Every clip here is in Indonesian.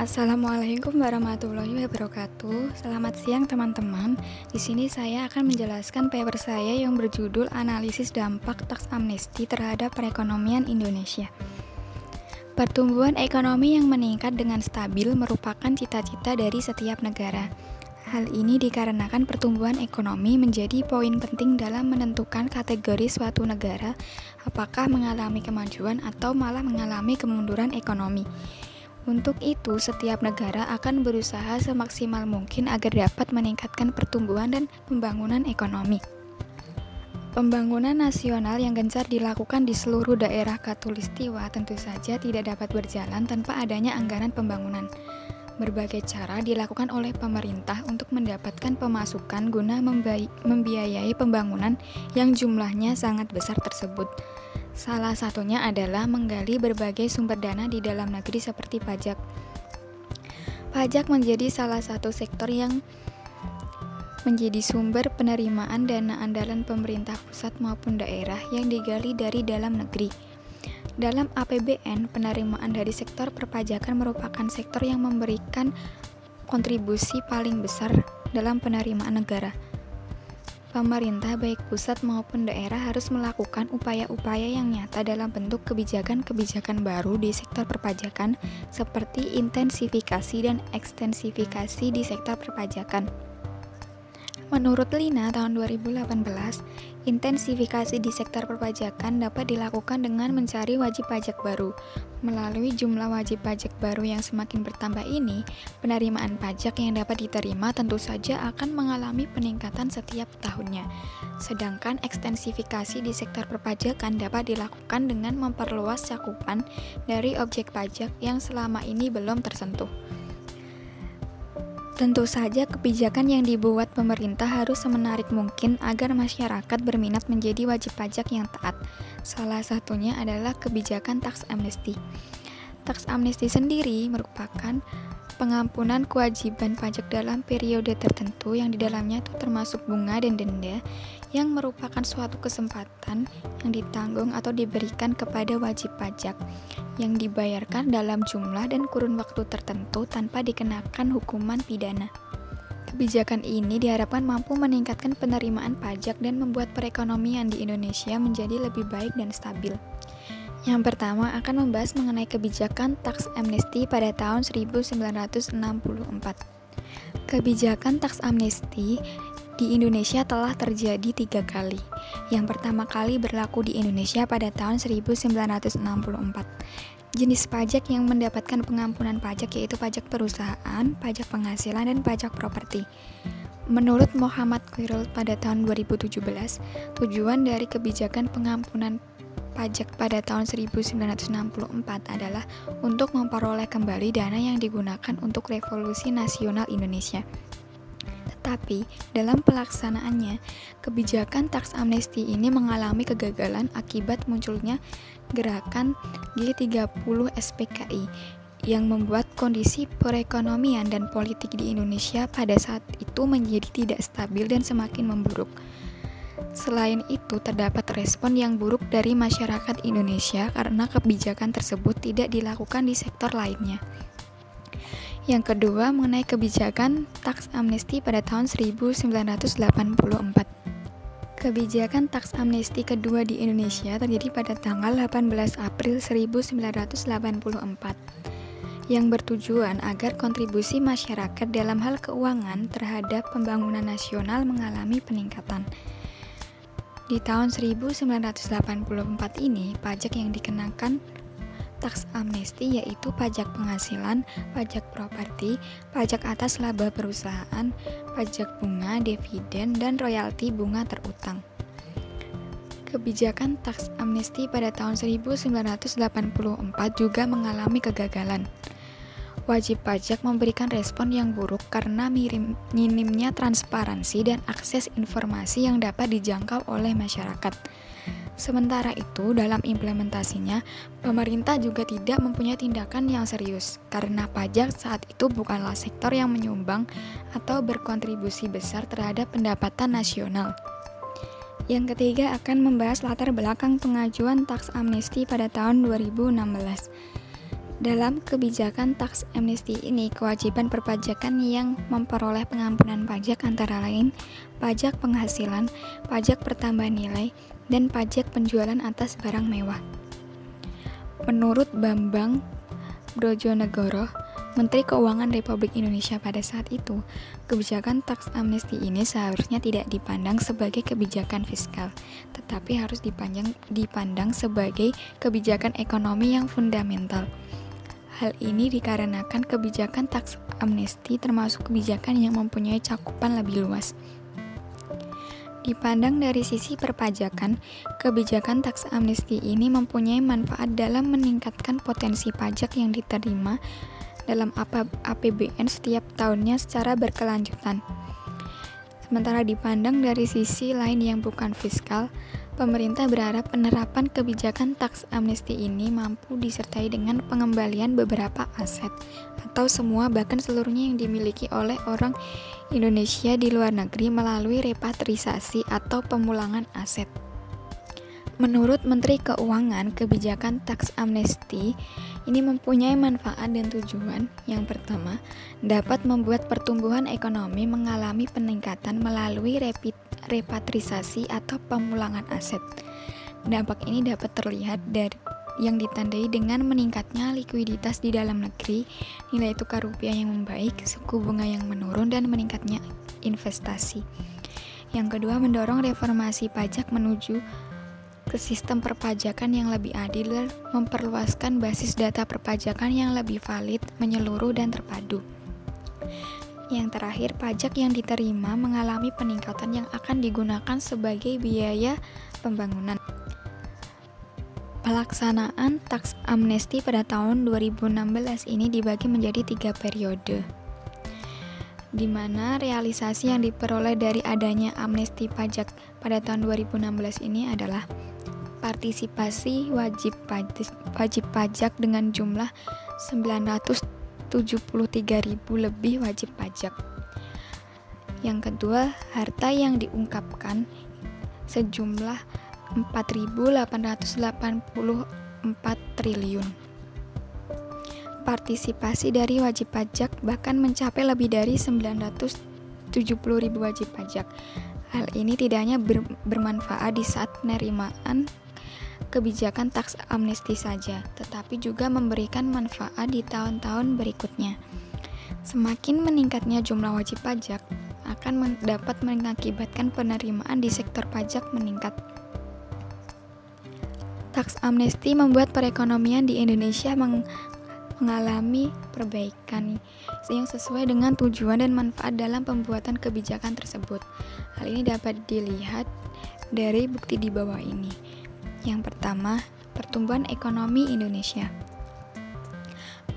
Assalamualaikum warahmatullahi wabarakatuh. Selamat siang teman-teman. Di sini saya akan menjelaskan paper saya yang berjudul Analisis Dampak Tax Amnesty terhadap Perekonomian Indonesia. Pertumbuhan ekonomi yang meningkat dengan stabil merupakan cita-cita dari setiap negara. Hal ini dikarenakan pertumbuhan ekonomi menjadi poin penting dalam menentukan kategori suatu negara apakah mengalami kemajuan atau malah mengalami kemunduran ekonomi. Untuk itu, setiap negara akan berusaha semaksimal mungkin agar dapat meningkatkan pertumbuhan dan pembangunan ekonomi. Pembangunan nasional yang gencar dilakukan di seluruh daerah Katulistiwa tentu saja tidak dapat berjalan tanpa adanya anggaran pembangunan. Berbagai cara dilakukan oleh pemerintah untuk mendapatkan pemasukan guna membiayai pembangunan yang jumlahnya sangat besar tersebut. Salah satunya adalah menggali berbagai sumber dana di dalam negeri seperti pajak. Pajak menjadi salah satu sektor yang menjadi sumber penerimaan dana andalan pemerintah pusat maupun daerah yang digali dari dalam negeri. Dalam APBN, penerimaan dari sektor perpajakan merupakan sektor yang memberikan kontribusi paling besar dalam penerimaan negara. Pemerintah baik pusat maupun daerah harus melakukan upaya-upaya yang nyata dalam bentuk kebijakan-kebijakan baru di sektor perpajakan seperti intensifikasi dan ekstensifikasi di sektor perpajakan. Menurut Lina tahun 2018, intensifikasi di sektor perpajakan dapat dilakukan dengan mencari wajib pajak baru. Melalui jumlah wajib pajak baru yang semakin bertambah ini, penerimaan pajak yang dapat diterima tentu saja akan mengalami peningkatan setiap tahunnya. Sedangkan ekstensifikasi di sektor perpajakan dapat dilakukan dengan memperluas cakupan dari objek pajak yang selama ini belum tersentuh. Tentu saja kebijakan yang dibuat pemerintah harus semenarik mungkin agar masyarakat berminat menjadi wajib pajak yang taat. Salah satunya adalah kebijakan tax amnesty. Tax amnesty sendiri merupakan pengampunan kewajiban pajak dalam periode tertentu yang di dalamnya itu termasuk bunga dan denda yang merupakan suatu kesempatan yang ditanggung atau diberikan kepada wajib pajak yang dibayarkan dalam jumlah dan kurun waktu tertentu tanpa dikenakan hukuman pidana. Kebijakan ini diharapkan mampu meningkatkan penerimaan pajak dan membuat perekonomian di Indonesia menjadi lebih baik dan stabil. Yang pertama akan membahas mengenai kebijakan tax amnesty pada tahun 1964. Kebijakan tax amnesty di Indonesia telah terjadi tiga kali. Yang pertama kali berlaku di Indonesia pada tahun 1964. Jenis pajak yang mendapatkan pengampunan pajak yaitu pajak perusahaan, pajak penghasilan, dan pajak properti. Menurut Muhammad Quirrell pada tahun 2017, tujuan dari kebijakan pengampunan pajak pada tahun 1964 adalah untuk memperoleh kembali dana yang digunakan untuk revolusi nasional Indonesia. Tetapi, dalam pelaksanaannya, kebijakan tax amnesty ini mengalami kegagalan akibat munculnya gerakan G30 SPKI yang membuat kondisi perekonomian dan politik di Indonesia pada saat itu menjadi tidak stabil dan semakin memburuk. Selain itu, terdapat respon yang buruk dari masyarakat Indonesia karena kebijakan tersebut tidak dilakukan di sektor lainnya. Yang kedua, mengenai kebijakan tax amnesty pada tahun 1984. Kebijakan tax amnesty kedua di Indonesia terjadi pada tanggal 18 April 1984 yang bertujuan agar kontribusi masyarakat dalam hal keuangan terhadap pembangunan nasional mengalami peningkatan. Di tahun 1984 ini, pajak yang dikenakan Tax amnesti yaitu pajak penghasilan, pajak properti, pajak atas laba perusahaan, pajak bunga, dividen, dan royalti bunga terutang. Kebijakan tax amnesti pada tahun 1984 juga mengalami kegagalan. Wajib pajak memberikan respon yang buruk karena minimnya transparansi dan akses informasi yang dapat dijangkau oleh masyarakat. Sementara itu, dalam implementasinya, pemerintah juga tidak mempunyai tindakan yang serius karena pajak saat itu bukanlah sektor yang menyumbang atau berkontribusi besar terhadap pendapatan nasional. Yang ketiga akan membahas latar belakang pengajuan taks amnesti pada tahun 2016. Dalam kebijakan tax amnesty ini, kewajiban perpajakan yang memperoleh pengampunan pajak antara lain pajak penghasilan, pajak pertambahan nilai, dan pajak penjualan atas barang mewah. Menurut Bambang Brojonegoro, Menteri Keuangan Republik Indonesia pada saat itu, kebijakan tax amnesty ini seharusnya tidak dipandang sebagai kebijakan fiskal, tetapi harus dipandang, dipandang sebagai kebijakan ekonomi yang fundamental Hal ini dikarenakan kebijakan tax amnesty termasuk kebijakan yang mempunyai cakupan lebih luas. Dipandang dari sisi perpajakan, kebijakan tax amnesty ini mempunyai manfaat dalam meningkatkan potensi pajak yang diterima dalam APBN setiap tahunnya secara berkelanjutan. Sementara dipandang dari sisi lain yang bukan fiskal, Pemerintah berharap penerapan kebijakan tax amnesty ini mampu disertai dengan pengembalian beberapa aset atau semua bahkan seluruhnya yang dimiliki oleh orang Indonesia di luar negeri melalui repatriasi atau pemulangan aset. Menurut Menteri Keuangan, kebijakan tax amnesty ini mempunyai manfaat dan tujuan. Yang pertama, dapat membuat pertumbuhan ekonomi mengalami peningkatan melalui repatrisasi atau pemulangan aset. Dampak ini dapat terlihat dari yang ditandai dengan meningkatnya likuiditas di dalam negeri, nilai tukar rupiah yang membaik, suku bunga yang menurun, dan meningkatnya investasi. Yang kedua, mendorong reformasi pajak menuju ke sistem perpajakan yang lebih adil dan memperluaskan basis data perpajakan yang lebih valid, menyeluruh, dan terpadu. Yang terakhir, pajak yang diterima mengalami peningkatan yang akan digunakan sebagai biaya pembangunan. Pelaksanaan tax amnesty pada tahun 2016 ini dibagi menjadi tiga periode di mana realisasi yang diperoleh dari adanya amnesti pajak pada tahun 2016 ini adalah partisipasi wajib pajak, wajib pajak dengan jumlah 973.000 lebih wajib pajak. Yang kedua, harta yang diungkapkan sejumlah 4.884 triliun. Partisipasi dari wajib pajak bahkan mencapai lebih dari 970.000 wajib pajak. Hal ini tidak hanya ber bermanfaat di saat penerimaan kebijakan tax amnesty saja, tetapi juga memberikan manfaat di tahun-tahun berikutnya. Semakin meningkatnya jumlah wajib pajak, akan dapat mengakibatkan penerimaan di sektor pajak meningkat. Tax amnesty membuat perekonomian di Indonesia meng mengalami perbaikan yang sesuai dengan tujuan dan manfaat dalam pembuatan kebijakan tersebut. Hal ini dapat dilihat dari bukti di bawah ini. Yang pertama, pertumbuhan ekonomi Indonesia.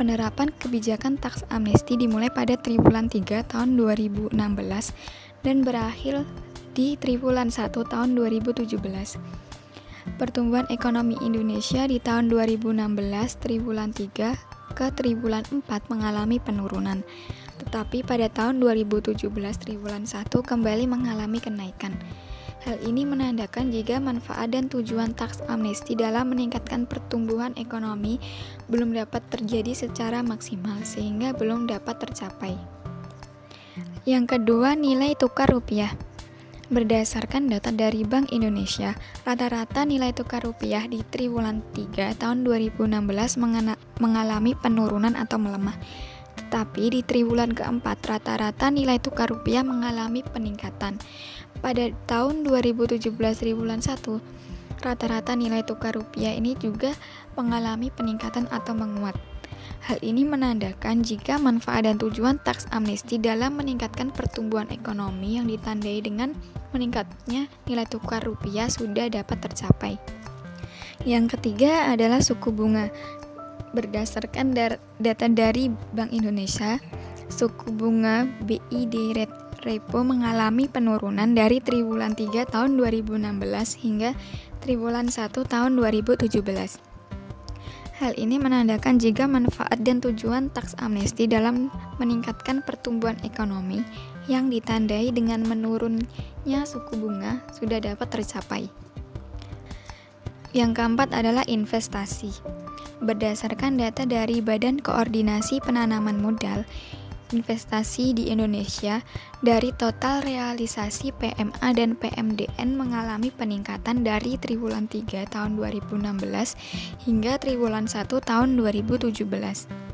Penerapan kebijakan tax amnesty dimulai pada triwulan 3 tahun 2016 dan berakhir di triwulan 1 tahun 2017. Pertumbuhan ekonomi Indonesia di tahun 2016 triwulan 3 ke triwulan 4 mengalami penurunan, tetapi pada tahun 2017 triwulan 1 kembali mengalami kenaikan. Hal ini menandakan jika manfaat dan tujuan tax amnesty dalam meningkatkan pertumbuhan ekonomi belum dapat terjadi secara maksimal sehingga belum dapat tercapai. Yang kedua, nilai tukar rupiah. Berdasarkan data dari Bank Indonesia, rata-rata nilai tukar rupiah di triwulan 3 tahun 2016 mengalami penurunan atau melemah. Tetapi di triwulan keempat, rata-rata nilai tukar rupiah mengalami peningkatan. Pada tahun 2017 triwulan 1, rata-rata nilai tukar rupiah ini juga mengalami peningkatan atau menguat. Hal ini menandakan jika manfaat dan tujuan tax amnesty dalam meningkatkan pertumbuhan ekonomi yang ditandai dengan meningkatnya nilai tukar rupiah sudah dapat tercapai. Yang ketiga adalah suku bunga. Berdasarkan data dari Bank Indonesia, suku bunga BI rate repo mengalami penurunan dari triwulan 3 tahun 2016 hingga triwulan 1 tahun 2017. Hal ini menandakan jika manfaat dan tujuan tax amnesty dalam meningkatkan pertumbuhan ekonomi yang ditandai dengan menurunnya suku bunga sudah dapat tercapai. Yang keempat adalah investasi. Berdasarkan data dari Badan Koordinasi Penanaman Modal, investasi di Indonesia dari total realisasi PMA dan PMDN mengalami peningkatan dari triwulan 3 tahun 2016 hingga triwulan 1 tahun 2017.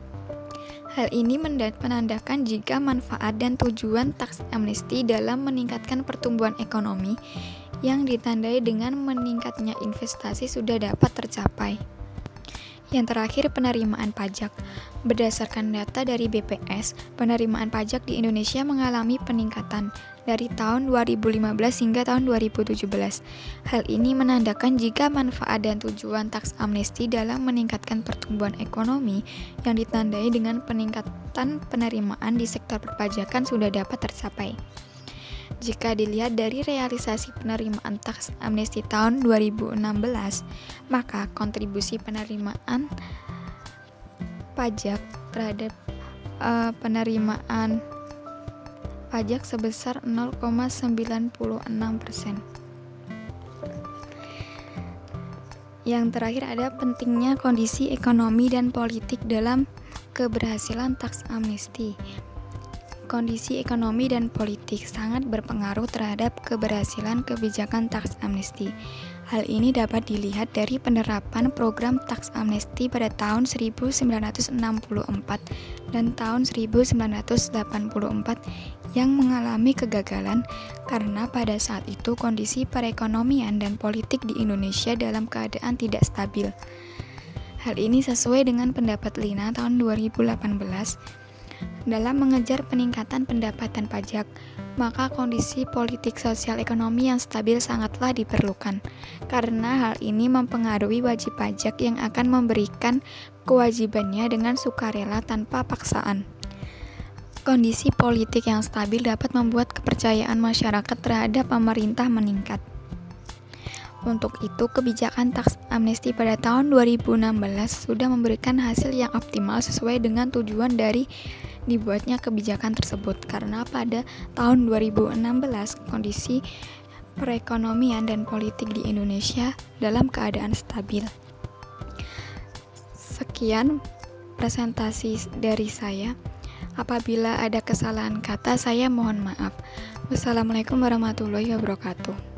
Hal ini menandakan jika manfaat dan tujuan taks amnesti dalam meningkatkan pertumbuhan ekonomi yang ditandai dengan meningkatnya investasi sudah dapat tercapai. Yang terakhir, penerimaan pajak. Berdasarkan data dari BPS, penerimaan pajak di Indonesia mengalami peningkatan dari tahun 2015 hingga tahun 2017. Hal ini menandakan jika manfaat dan tujuan taks amnesti dalam meningkatkan pertumbuhan ekonomi yang ditandai dengan peningkatan penerimaan di sektor perpajakan sudah dapat tercapai. Jika dilihat dari realisasi penerimaan taks amnesti tahun 2016, maka kontribusi penerimaan pajak terhadap uh, penerimaan pajak sebesar 0,96 persen. Yang terakhir ada pentingnya kondisi ekonomi dan politik dalam keberhasilan taks amnesti kondisi ekonomi dan politik sangat berpengaruh terhadap keberhasilan kebijakan taks amnesti. Hal ini dapat dilihat dari penerapan program taks amnesti pada tahun 1964 dan tahun 1984 yang mengalami kegagalan karena pada saat itu kondisi perekonomian dan politik di Indonesia dalam keadaan tidak stabil. Hal ini sesuai dengan pendapat Lina tahun 2018 dalam mengejar peningkatan pendapatan pajak, maka kondisi politik sosial ekonomi yang stabil sangatlah diperlukan, karena hal ini mempengaruhi wajib pajak yang akan memberikan kewajibannya dengan sukarela tanpa paksaan. Kondisi politik yang stabil dapat membuat kepercayaan masyarakat terhadap pemerintah meningkat. Untuk itu, kebijakan taks amnesti pada tahun 2016 sudah memberikan hasil yang optimal sesuai dengan tujuan dari dibuatnya kebijakan tersebut karena pada tahun 2016 kondisi perekonomian dan politik di Indonesia dalam keadaan stabil. Sekian presentasi dari saya. Apabila ada kesalahan kata, saya mohon maaf. Wassalamualaikum warahmatullahi wabarakatuh.